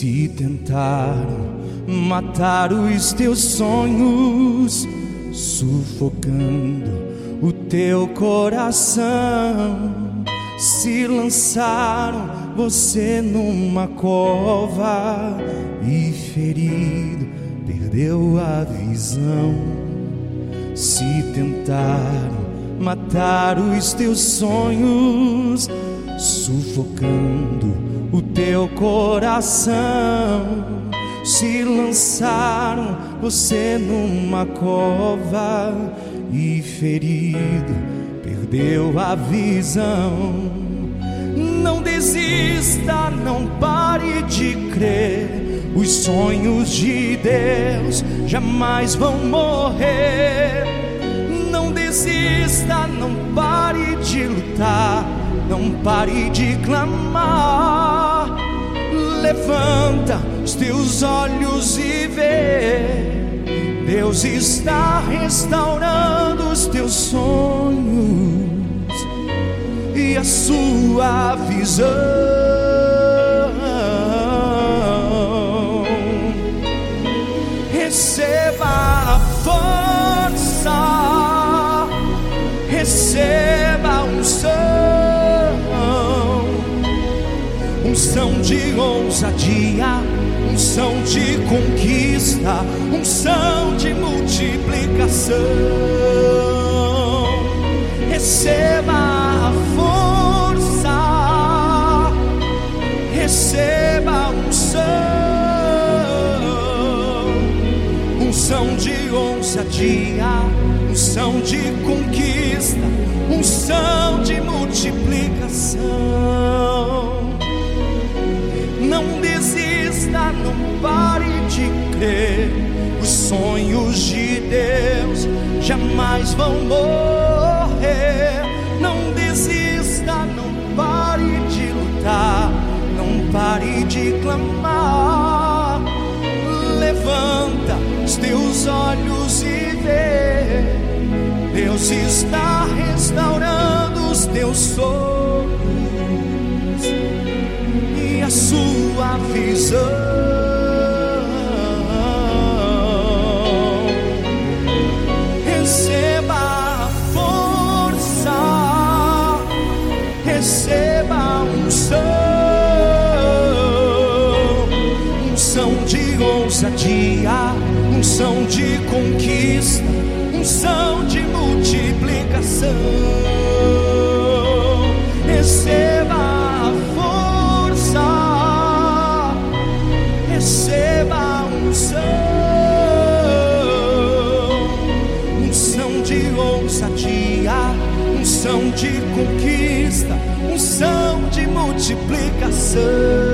Se tentaram matar os teus sonhos, sufocando o teu coração, se lançaram você numa cova e ferido perdeu a visão. Se tentaram matar os teus sonhos, sufocando o teu coração. Se lançaram você numa cova e ferido perdeu a visão. Não desista, não pare de crer. Os sonhos de Deus jamais vão morrer. Não desista, não pare de lutar, não pare de clamar. Levanta os teus olhos e vê. Deus está restaurando os teus sonhos e a sua visão. Receba a força, receba um unção, unção de ousadia, unção de conquista, unção de multiplicação. Receba a força, receba a unção, unção de ousadia, unção de conquista, unção de multiplicação. Não desista, não pare de crer. Os sonhos de Deus jamais vão morrer. Não desista, não pare de lutar, não pare de clamar. Levanta os teus olhos e vê. Deus está restaurando os teus sonhos ousadia, unção de conquista, unção de multiplicação. Receba unção de conquista, unção de multiplicação.